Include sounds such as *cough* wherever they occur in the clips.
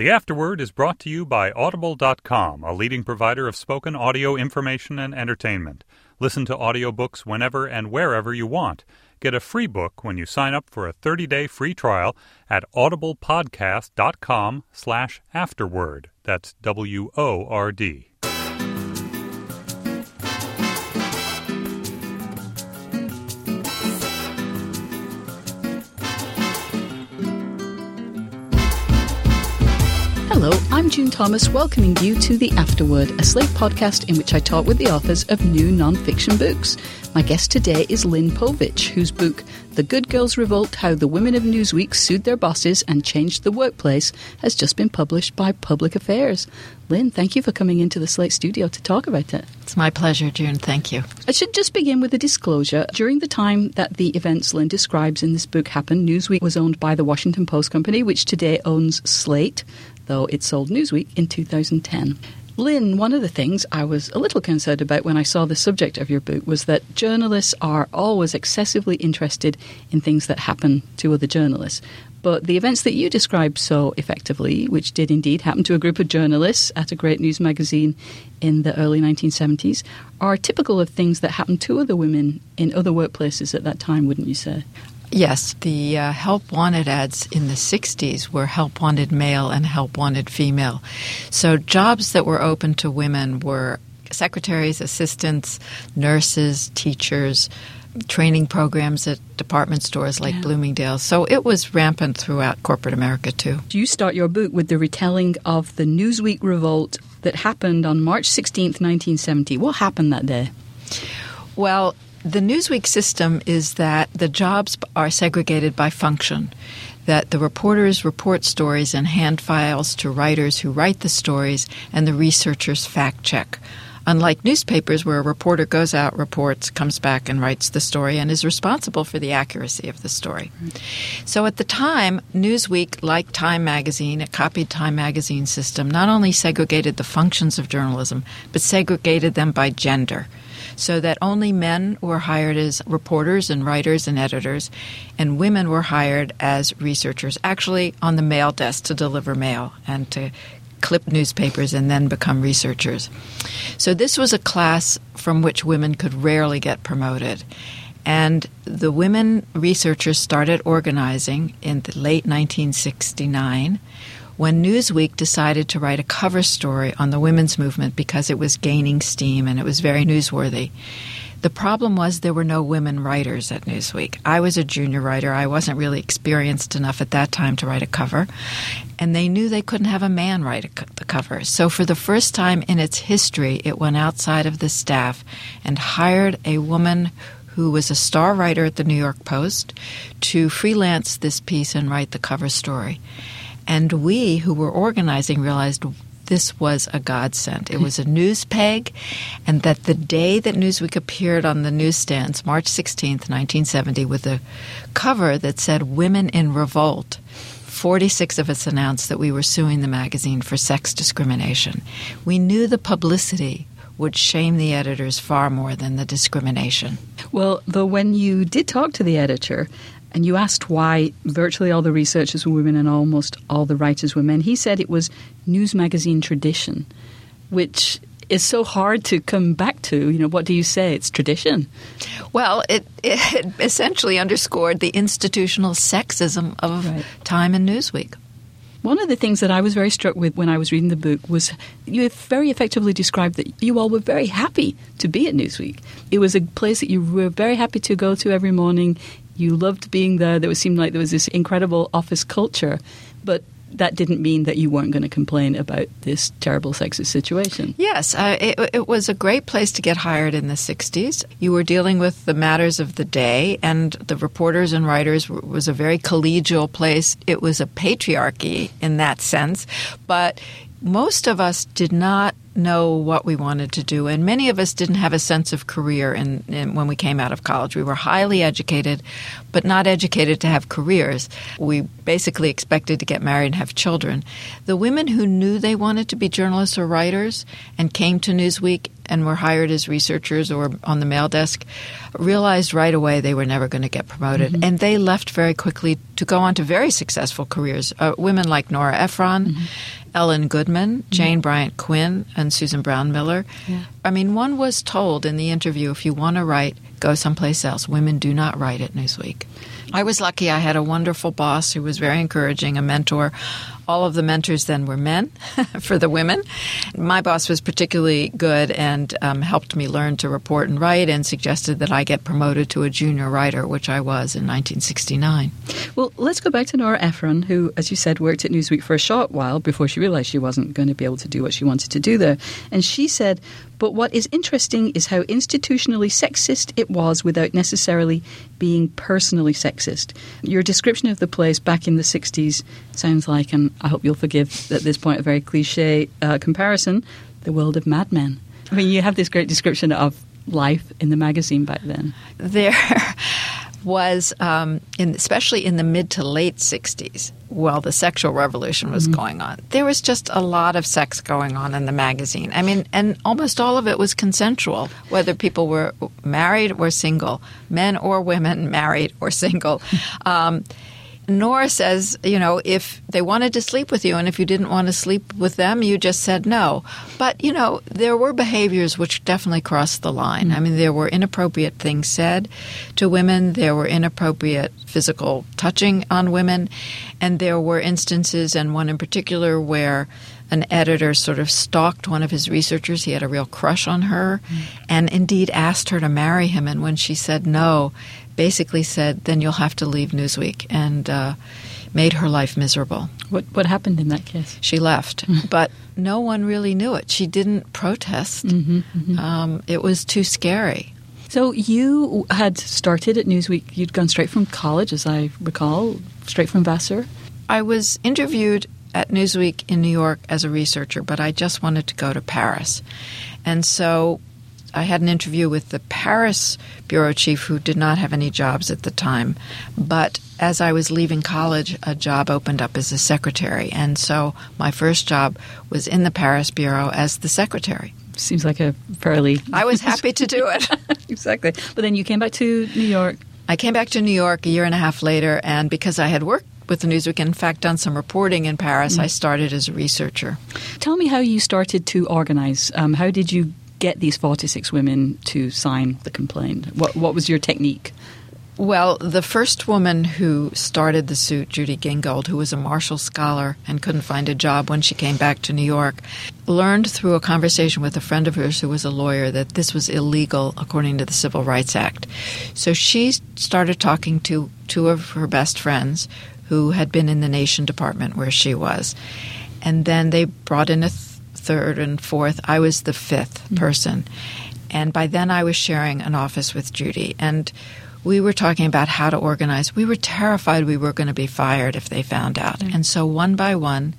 The Afterword is brought to you by Audible.com, a leading provider of spoken audio information and entertainment. Listen to audiobooks whenever and wherever you want. Get a free book when you sign up for a 30-day free trial at audiblepodcast.com slash afterword. That's W-O-R-D. I'm June Thomas, welcoming you to The Afterword, a Slate podcast in which I talk with the authors of new non-fiction books. My guest today is Lynn Povich, whose book, The Good Girls Revolt How the Women of Newsweek Sued Their Bosses and Changed the Workplace, has just been published by Public Affairs. Lynn, thank you for coming into the Slate studio to talk about it. It's my pleasure, June. Thank you. I should just begin with a disclosure. During the time that the events Lynn describes in this book happened, Newsweek was owned by the Washington Post Company, which today owns Slate, though it sold Newsweek in 2010. Lynn, one of the things I was a little concerned about when I saw the subject of your book was that journalists are always excessively interested in things that happen to other journalists. But the events that you described so effectively, which did indeed happen to a group of journalists at a great news magazine in the early 1970s, are typical of things that happened to other women in other workplaces at that time, wouldn't you say? Yes, the uh, help wanted ads in the 60s were help wanted male and help wanted female. So jobs that were open to women were secretaries, assistants, nurses, teachers, training programs at department stores like Yeah. Bloomingdale's. So it was rampant throughout corporate America too. Do you start your book with the retelling of the Newsweek revolt that happened on March 16th, 1970. What happened that day? Well, the Newsweek system is that the jobs are segregated by function. That the reporters report stories and hand files to writers who write the stories, and the researchers fact check. Unlike newspapers, where a reporter goes out, reports, comes back, and writes the story, and is responsible for the accuracy of the story. So at the time, Newsweek, like Time magazine, a copied Time magazine system, not only segregated the functions of journalism, but segregated them by gender so that only men were hired as reporters and writers and editors, and women were hired as researchers, actually on the mail desk to deliver mail and to clip newspapers and then become researchers. So this was a class from which women could rarely get promoted. And the women researchers started organizing in the late 1969 when Newsweek decided to write a cover story on the women's movement because it was gaining steam and it was very newsworthy. The problem was there were no women writers at Newsweek. I was a junior writer. I wasn't really experienced enough at that time to write a cover. And they knew they couldn't have a man write a the cover. So for the first time in its history, it went outside of the staff and hired a woman who was a star writer at the New York Post to freelance this piece and write the cover story. And we who were organizing realized this was a godsend. It was a news peg, and that the day that Newsweek appeared on the newsstands, March 16th, 1970, with a cover that said Women in Revolt, 46 of us announced that we were suing the magazine for sex discrimination. We knew the publicity would shame the editors far more than the discrimination. Well, though, when you did talk to the editor and you asked why virtually all the researchers were women and almost all the writers were men, he said it was news magazine tradition, which is so hard to come back to. You know, what do you say? It's tradition. Well, it, it *laughs* essentially underscored the institutional sexism of Right. Time and Newsweek. One of the things that I was very struck with when I was reading the book was you very effectively described that you all were very happy to be at Newsweek. It was a place that you were very happy to go to every morning. You loved being there. There seemed like there was this incredible office culture, but that didn't mean that you weren't going to complain about this terrible sexist situation. Yes, uh, it, it was a great place to get hired in the 60s. You were dealing with the matters of the day, and the reporters and writers w- was a very collegial place. It was a patriarchy in that sense, but most of us did not know what we wanted to do, and many of us didn't have a sense of career in, in, when we came out of college. We were highly educated, but not educated to have careers. We basically expected to get married and have children. The women who knew they wanted to be journalists or writers and came to Newsweek and were hired as researchers or on the mail desk realized right away they were never going to get promoted. Mm-hmm. And they left very quickly to go on to very successful careers. Uh, women like Nora Ephron. Mm-hmm. Ellen Goodman, mm-hmm. Jane Bryant Quinn, and Susan Brownmiller. Yeah. I mean, one was told in the interview if you want to write, go someplace else. Women do not write at Newsweek. I was lucky. I had a wonderful boss who was very encouraging, a mentor. All of the mentors then were men *laughs* for the women. My boss was particularly good and um, helped me learn to report and write and suggested that I get promoted to a junior writer, which I was in 1969. Well, let's go back to Nora Ephron, who, as you said, worked at Newsweek for a short while before she realized she wasn't going to be able to do what she wanted to do there. And she said, but what is interesting is how institutionally sexist it was without necessarily being personally sexist. Your description of the place back in the 60s sounds like, and I hope you'll forgive at this point a very cliche uh, comparison, the world of Mad Men. I mean, you have this great description of life in the magazine back then. There *laughs* was, um, in, especially in the mid to late 60s, while the sexual revolution was mm-hmm. going on, there was just a lot of sex going on in the magazine. I mean, and almost all of it was consensual, whether people were married or single, men or women, *laughs* married or single. Um, Nora says, you know, if they wanted to sleep with you and if you didn't want to sleep with them, you just said no. But, you know, there were behaviors which definitely crossed the line. Mm-hmm. I mean, there were inappropriate things said to women, there were inappropriate physical touching on women, and there were instances, and one in particular, where an editor sort of stalked one of his researchers. He had a real crush on her mm-hmm. and indeed asked her to marry him. And when she said no, basically said, "Then you'll have to leave Newsweek," and uh, made her life miserable. What what happened in that case? She left, mm-hmm. but no one really knew it. She didn't protest. Mm-hmm, mm-hmm. Um, it was too scary. So you had started at Newsweek. You'd gone straight from college, as I recall, straight from Vassar. I was interviewed at Newsweek in New York as a researcher, but I just wanted to go to Paris. And so I had an interview with the Paris bureau chief who did not have any jobs at the time. But as I was leaving college, a job opened up as a secretary. And so my first job was in the Paris bureau as the secretary. Seems like a fairly. I was *laughs* happy to do it. *laughs* exactly. But then you came back to New York. I came back to New York a year and a half later, and because I had worked with the Newsweek, in fact, done some reporting in Paris, mm. I started as a researcher. Tell me how you started to organize. Um, how did you get these 46 women to sign the complaint? What, what was your technique? Well, the first woman who started the suit, Judy Gingold, who was a Marshall scholar and couldn't find a job when she came back to New York, learned through a conversation with a friend of hers who was a lawyer that this was illegal according to the Civil Rights Act. So she started talking to two of her best friends who had been in the Nation Department where she was. And then they brought in a third and fourth. I was the 5th mm-hmm. person. And by then I was sharing an office with Judy. And we were talking about how to organize. We were terrified we were going to be fired if they found out. Mm-hmm. And so one by one,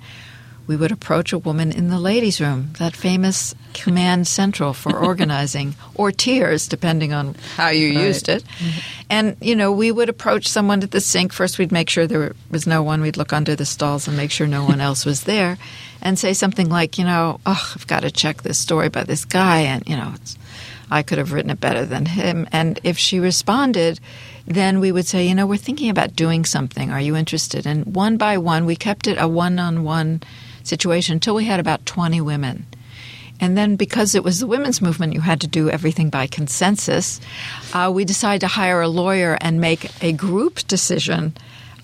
we would approach a woman in the ladies' room, that famous command central for *laughs* organizing, or tears, depending on how you right. used it. Mm-hmm. And, you know, we would approach someone at the sink. First, we'd make sure there was no one. We'd look under the stalls and make sure no one *laughs* else was there and say something like, you know, oh, I've got to check this story by this guy, and, you know, I could have written it better than him. And if she responded, then we would say, you know, we're thinking about doing something. Are you interested? And one by one, we kept it a one on one situation until we had about 20 women. And then, because it was the women's movement, you had to do everything by consensus. Uh, we decided to hire a lawyer and make a group decision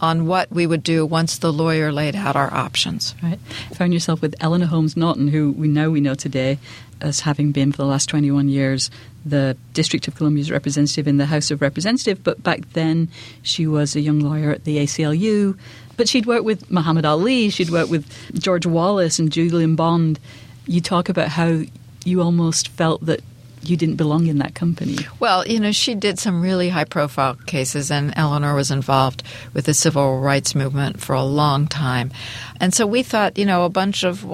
on what we would do once the lawyer laid out our options. Right. Found yourself with Eleanor Holmes Norton, who we now we know today as having been for the last 21 years the District of Columbia's representative in the House of Representatives, but back then she was a young lawyer at the ACLU. But she'd worked with Muhammad Ali, she'd worked with George Wallace and Julian Bond. You talk about how you almost felt that you didn't belong in that company. Well, you know, she did some really high profile cases, and Eleanor was involved with the civil rights movement for a long time. And so we thought, you know, a bunch of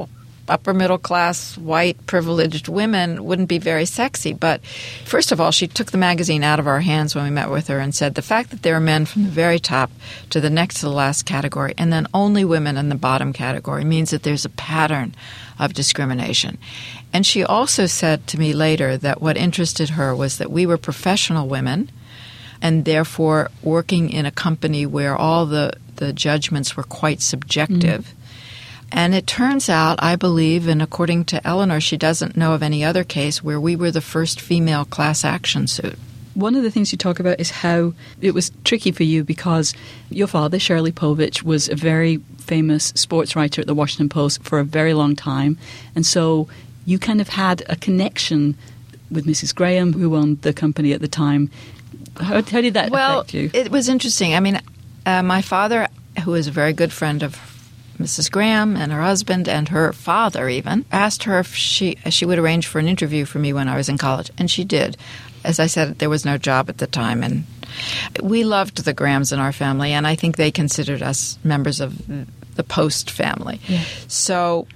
upper middle class, white, privileged women wouldn't be very sexy. But first of all, she took the magazine out of our hands when we met with her and said the fact that there are men from the very top to the next to the last category and then only women in the bottom category means that there's a pattern of discrimination. And she also said to me later that what interested her was that we were professional women and therefore working in a company where all the, the judgments were quite subjective. Mm and it turns out, I believe, and according to Eleanor, she doesn't know of any other case where we were the first female class action suit. One of the things you talk about is how it was tricky for you because your father, Shirley Povich, was a very famous sports writer at the Washington Post for a very long time. And so you kind of had a connection with Mrs. Graham, who owned the company at the time. How, how did that well, affect you? It was interesting. I mean, uh, my father, who was a very good friend of Mrs. Graham and her husband and her father even asked her if she she would arrange for an interview for me when I was in college, and she did. As I said, there was no job at the time, and we loved the Grahams in our family, and I think they considered us members of the Post family. Yeah. So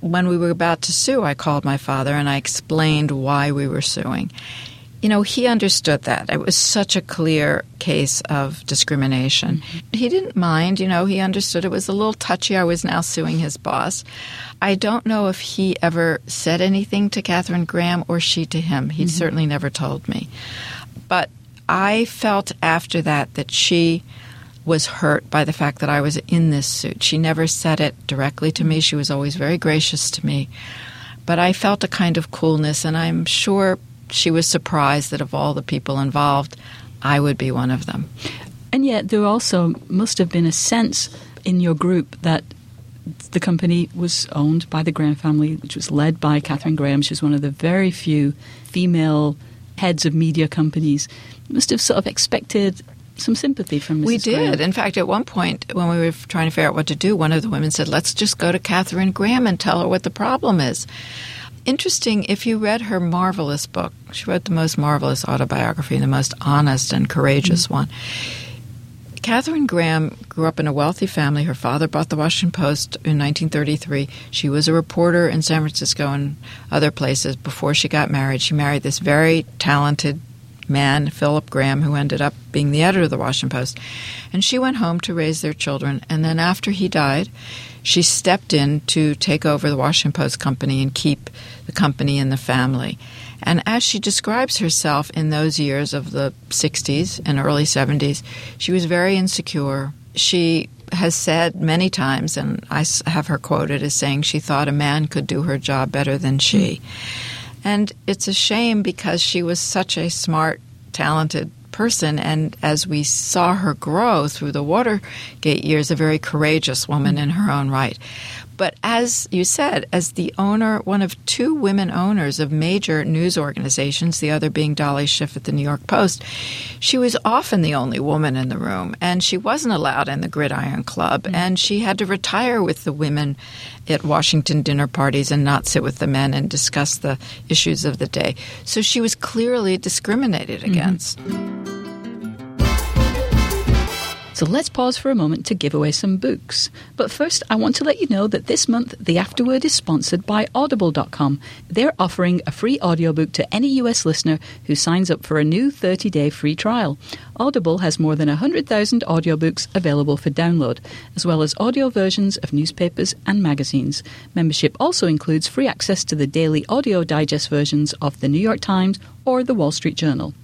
when we were about to sue, I called my father and I explained why we were suing you know, he understood that. It was such a clear case of discrimination. Mm-hmm. He didn't mind, you know, he understood it was a little touchy. I was now suing his boss. I don't know if he ever said anything to Katharine Graham or she to him. He mm-hmm. certainly never told me. But I felt after that that she was hurt by the fact that I was in this suit. She never said it directly to me. She was always very gracious to me. But I felt a kind of coolness, and I'm sure she was surprised that of all the people involved, I would be one of them. And yet, there also must have been a sense in your group that the company was owned by the Graham family, which was led by Katharine Graham. She was one of the very few female heads of media companies. You must have sort of expected some sympathy from Mrs. We did. Graham. In fact, at one point, when we were trying to figure out what to do, one of the women said, Let's just go to Katharine Graham and tell her what the problem is interesting if you read her marvelous book. She wrote the most marvelous autobiography, the most honest and courageous mm-hmm. one. Katharine Graham grew up in a wealthy family. Her father bought the Washington Post in 1933. She was a reporter in San Francisco and other places before she got married. She married this very talented man, Philip Graham, who ended up being the editor of the Washington Post. And she went home to raise their children. And then after he died, she stepped in to take over the Washington Post company and keep the company in the family. And as she describes herself in those years of the 60s and early 70s, she was very insecure. She has said many times, and I have her quoted as saying she thought a man could do her job better than she. And it's a shame because she was such a smart, talented person. And as we saw her grow through the Watergate years, a very courageous woman in her own right. But as you said, as the owner, one of two women owners of major news organizations, the other being Dolly Schiff at the New York Post, she was often the only woman in the room, and she wasn't allowed in the Gridiron Club, mm-hmm. and she had to retire with the women at Washington dinner parties and not sit with the men and discuss the issues of the day. So she was clearly discriminated mm-hmm. against. Mm-hmm. So let's pause for a moment to give away some books. But first, I want to let you know that this month the Afterword is sponsored by Audible.com. They're offering a free audiobook to any US listener who signs up for a new 30 day free trial. Audible has more than 100,000 audiobooks available for download, as well as audio versions of newspapers and magazines. Membership also includes free access to the daily audio digest versions of the New York Times or the Wall Street Journal.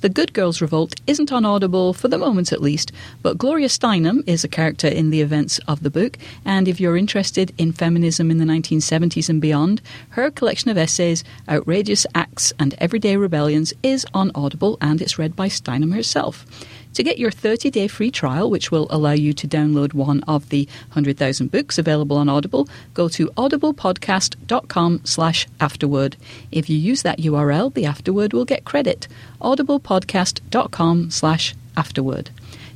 The Good Girls Revolt isn't on Audible, for the moment at least, but Gloria Steinem is a character in the events of the book, and if you're interested in feminism in the 1970s and beyond, her collection of essays, Outrageous Acts and Everyday Rebellions, is on Audible and it's read by Steinem herself. To get your 30 day free trial, which will allow you to download one of the 100,000 books available on Audible, go to audiblepodcast.com slash afterword. If you use that URL, the afterword will get credit. audiblepodcast.com slash afterword.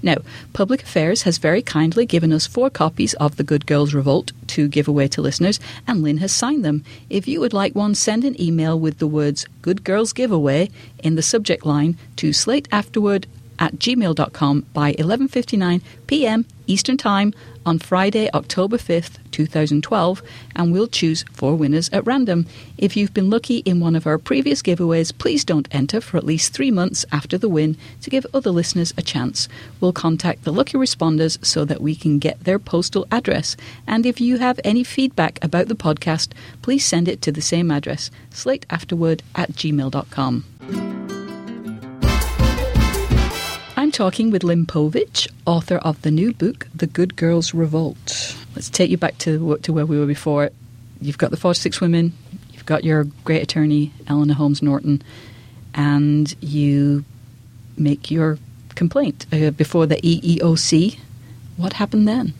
Now, Public Affairs has very kindly given us four copies of The Good Girls Revolt to give away to listeners, and Lynn has signed them. If you would like one, send an email with the words Good Girls Giveaway in the subject line to Slate Afterword at gmail.com by 11.59 p.m. Eastern Time on Friday, October 5th, 2012, and we'll choose four winners at random. If you've been lucky in one of our previous giveaways, please don't enter for at least three months after the win to give other listeners a chance. We'll contact the lucky responders so that we can get their postal address. And if you have any feedback about the podcast, please send it to the same address, slateafterword at gmail.com. Talking with Lynn Povich, author of the new book, The Good Girls Revolt. Let's take you back to, to where we were before. You've got the 46 women, you've got your great attorney, Eleanor Holmes Norton, and you make your complaint uh, before the EEOC. What happened then?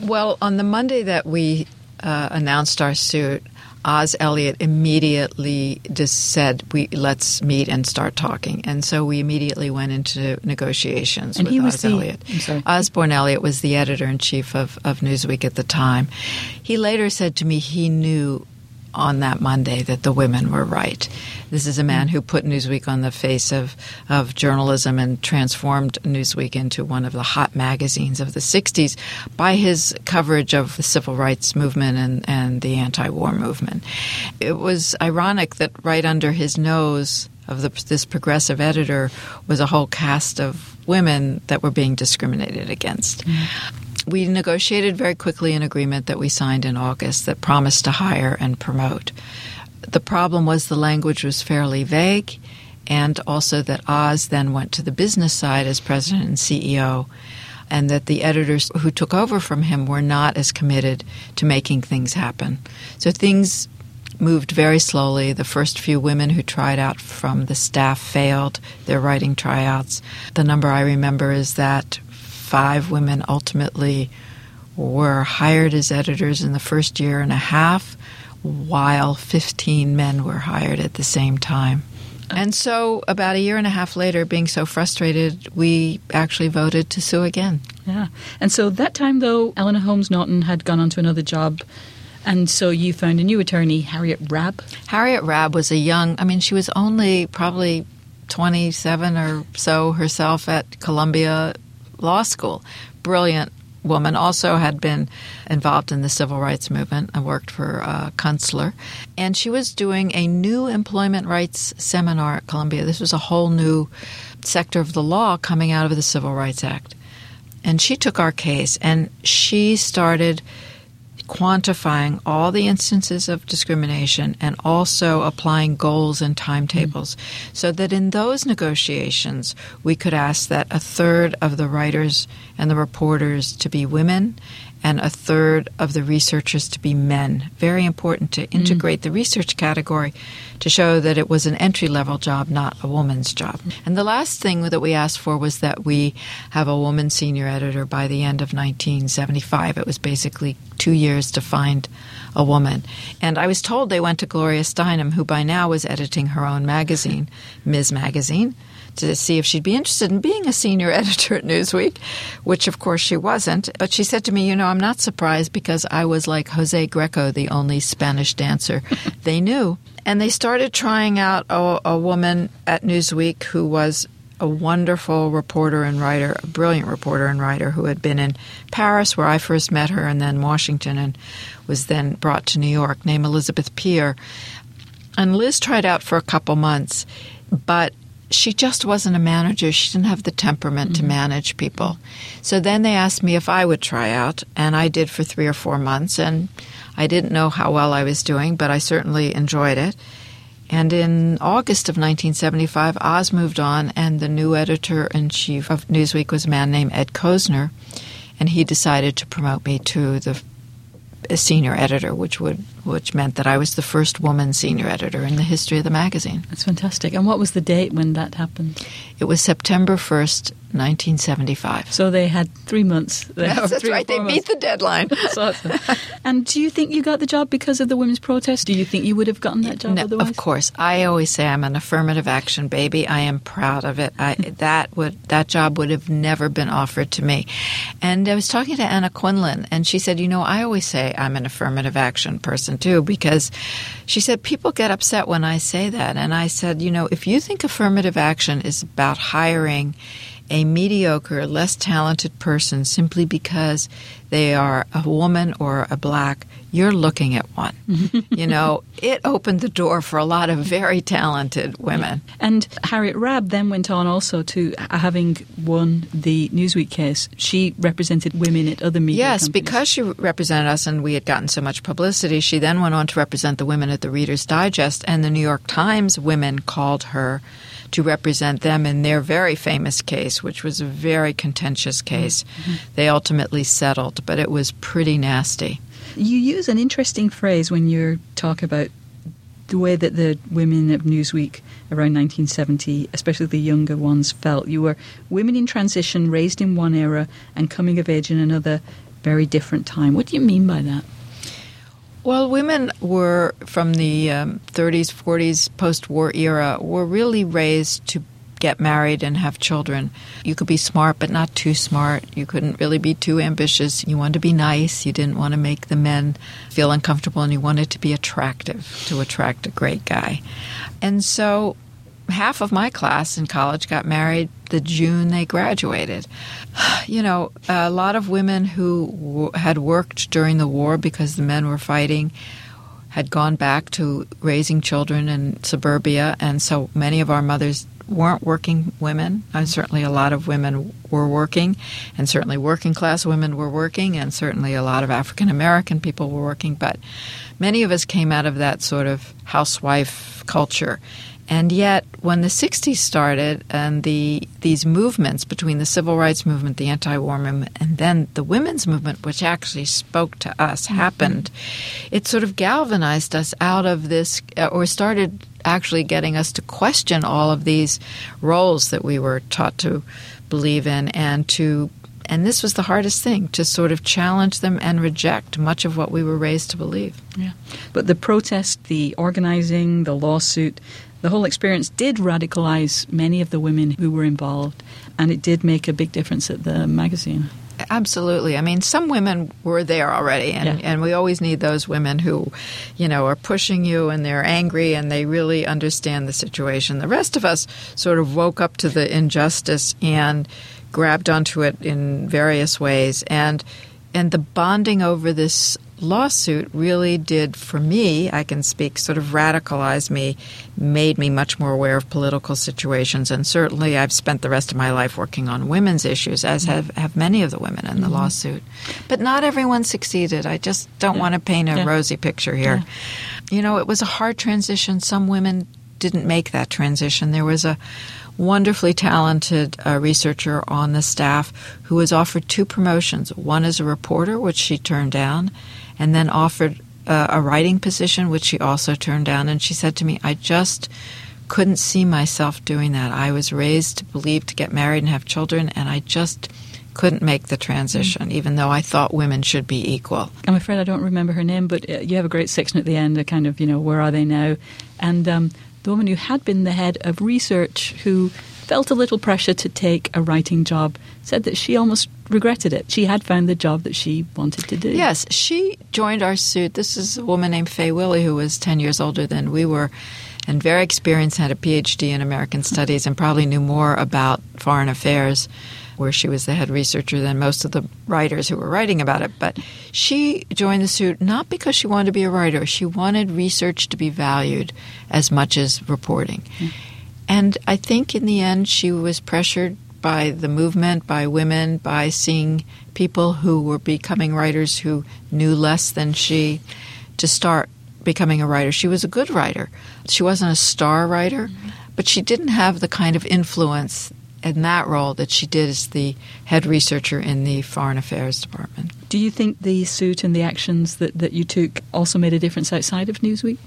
Well, on the Monday that we uh, announced our suit, Oz Elliott immediately just said, "We let's meet and start talking." And so we immediately went into negotiations and with he was Oz the, Elliott. Osborne Elliott was the editor in chief of, of Newsweek at the time. He later said to me he knew on that Monday that the women were right. This is a man who put Newsweek on the face of, of journalism and transformed Newsweek into one of the hot magazines of the 60s by his coverage of the civil rights movement and, and the anti war movement. It was ironic that right under his nose, of the, this progressive editor was a whole cast of women that were being discriminated against. Mm we negotiated very quickly an agreement that we signed in August that promised to hire and promote. The problem was the language was fairly vague, and also that Oz then went to the business side as president and CEO, and that the editors who took over from him were not as committed to making things happen. So things moved very slowly. The first few women who tried out from the staff failed their writing tryouts. The number I remember is that five women ultimately were hired as editors in the first year and a half, while 15 men were hired at the same time. And so, about a year and a half later, being so frustrated, we actually voted to sue again. Yeah. And so, that time, though, Eleanor Holmes Norton had gone on to another job. And so, you found a new attorney, Harriet Rabb. Harriet Rabb was a young, I mean, she was only probably 27 or so herself at Columbia law school. Brilliant woman, also had been involved in the civil rights movement. I worked for uh. And she was doing a new employment rights seminar at Columbia. This was a whole new sector of the law coming out of the Civil Rights Act. And she took our case and she started quantifying all the instances of discrimination and also applying goals and timetables mm-hmm. so that in those negotiations we could ask that a third of the writers and the reporters to be women and a third of the researchers to be men. Very important to integrate mm. the research category to show that it was an entry level job, not a woman's job. And the last thing that we asked for was that we have a woman senior editor by the end of 1975. It was basically two years to find a woman. And I was told they went to Gloria Steinem, who by now was editing her own magazine, Ms. Magazine to see if she'd be interested in being a senior *laughs* editor at Newsweek, which of course she wasn't. But she said to me, You know, I'm not surprised because I was like Jose Greco, the only Spanish dancer *laughs* they knew. And they started trying out a, a woman at Newsweek who was a wonderful reporter and writer, a brilliant reporter and writer who had been in Paris, where I first met her, and then Washington, and was then brought to New York, named Elizabeth Peer. And Liz tried out for a couple months, but she just wasn't a manager. She didn't have the temperament mm-hmm. to manage people. So then they asked me if I would try out, and I did for three or four months. And I didn't know how well I was doing, but I certainly enjoyed it. And in August of 1975, Oz moved on, and the new editor in chief of Newsweek was a man named Ed Kosner, and he decided to promote me to the senior editor, which would which meant that I was the first woman senior editor in the history of the magazine. That's fantastic. And what was the date when that happened? It was September 1st, 1975. So they had three months. Yes, that's right. They months. beat the deadline. *laughs* awesome. and do you think you got the job because of the women's protest? Do you think you would have gotten that job no, otherwise? Of course. I always say I'm an affirmative action baby. I am proud of it. I, *laughs* that would that job would have never been offered to me. And I was talking to Anna Quindlen, and she said, "You know, I always say I'm an affirmative action person too, because she said people get upset when I say that." And I said, "You know, if you think affirmative action is about hiring." a mediocre, less talented person simply because they are a woman or a black, you're looking at one. *laughs* you know, it opened the door for a lot of very talented women. And Harriet Rabb then went on also to having won the Newsweek case. She represented women at other media. Yes, companies. because she represented us and we had gotten so much publicity, she then went on to represent the women at the Reader's Digest, and the New York Times women called her to represent them in their very famous case, which was a very contentious case. Mm-hmm. They ultimately settled, but it was pretty nasty. You use an interesting phrase when you talk about the way that the women of Newsweek around 1970, especially the younger ones, felt. You were women in transition, raised in one era, and coming of age in another very different time. What do you mean by that? Well, women were from the um, 30s, 40s, post war era, were really raised to get married and have children. You could be smart, but not too smart. You couldn't really be too ambitious. You wanted to be nice. You didn't want to make the men feel uncomfortable, and you wanted to be attractive to attract a great guy. And so half of my class in college got married the June they graduated. *sighs* You know, a lot of women who had worked during the war because the men were fighting had gone back to raising children in suburbia, and so many of our mothers weren't working women. And certainly a lot of women were working, and certainly working class women were working, and certainly a lot of African American people were working. But many of us came out of that sort of housewife culture. And yet, when the 60s started and the these movements between the civil rights movement, the anti-war movement, and then the women's movement, which actually spoke to us, mm-hmm. happened, it sort of galvanized us out of this, uh, or started actually getting us to question all of these roles that we were taught to believe in and to and this was the hardest thing to sort of challenge them and reject much of what we were raised to believe. Yeah. But the protest, the organizing, the lawsuit, the whole experience did radicalize many of the women who were involved, and it did make a big difference at the magazine. Absolutely. I mean, some women were there already, and, yeah. and we always need those women who, you know, are pushing you and they're angry and they really understand the situation. The rest of us sort of woke up to the injustice and grabbed onto it in various ways. And and the bonding over this lawsuit really did, for me, I can speak, sort of radicalized me, made me much more aware of political situations. And certainly I've spent the rest of my life working on women's issues, as have, have many of the women in the mm-hmm. lawsuit. But not everyone succeeded. I just don't yeah. want to paint a yeah. rosy picture here. Yeah. You know, it was a hard transition. Some women didn't make that transition. There was a wonderfully talented uh, researcher on the staff who was offered two promotions one as a reporter, which she turned down, and then offered uh, a writing position, which she also turned down. And she said to me, I just couldn't see myself doing that. I was raised to believe to get married and have children, and I just couldn't make the transition, mm. even though I thought women should be equal. I'm afraid I don't remember her name, but uh, you have a great section at the end, a kind of, you know, where are they now? And um, the woman who had been the head of research, who felt a little pressure to take a writing job, said that she almost regretted it. She had found the job that she wanted to do. Yes, she joined our suit. This is a woman named Fay Willey who was 10 years older than we were and very experienced, had a PhD in American Studies, and probably knew more about foreign affairs, where she was the head researcher than most of the writers who were writing about it. But she joined the suit not because she wanted to be a writer, she wanted research to be valued as much as reporting. Mm-hmm. And I think in the end, she was pressured by the movement, by women, by seeing people who were becoming writers who knew less than she to start becoming a writer. She was a good writer. She wasn't a star writer, mm-hmm. but she didn't have the kind of influence in that role that she did as the head researcher in the Foreign Affairs Department. Do you think the suit and the actions that, that you took also made a difference outside of Newsweek?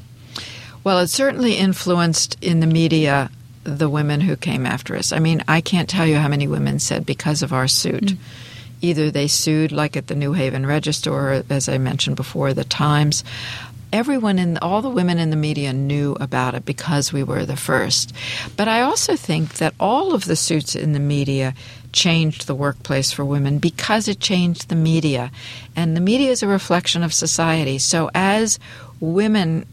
Well, it certainly influenced in the media the women who came after us. I mean, I can't tell you how many women said because of our suit. Mm. Either they sued, like at the New Haven Register, or as I mentioned before, the Times. Everyone in all the women in the media knew about it because we were the first. But I also think that all of the suits in the media changed the workplace for women because it changed the media. And the media is a reflection of society. So as women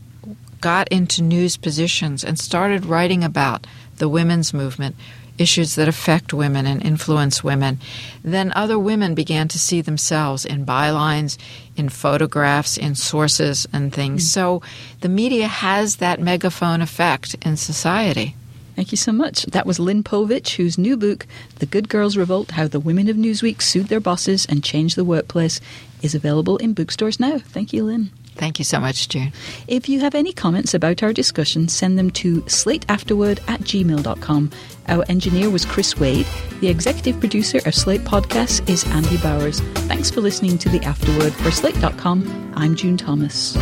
got into news positions and started writing about the women's movement, issues that affect women and influence women, then other women began to see themselves in bylines, in photographs, in sources, and things. Mm. So the media has that megaphone effect in society. Thank you so much. That was Lynn Povich, whose new book, The Good Girls Revolt How the Women of Newsweek Sued Their Bosses and Changed the Workplace, is available in bookstores now. Thank you, Lynn. Thank you so much, June. If you have any comments about our discussion, send them to slateafterword at gmail.com. Our engineer was Chris Wade. The executive producer of Slate Podcasts is Andy Bowers. Thanks for listening to The Afterword. For Slate.com, I'm June Thomas.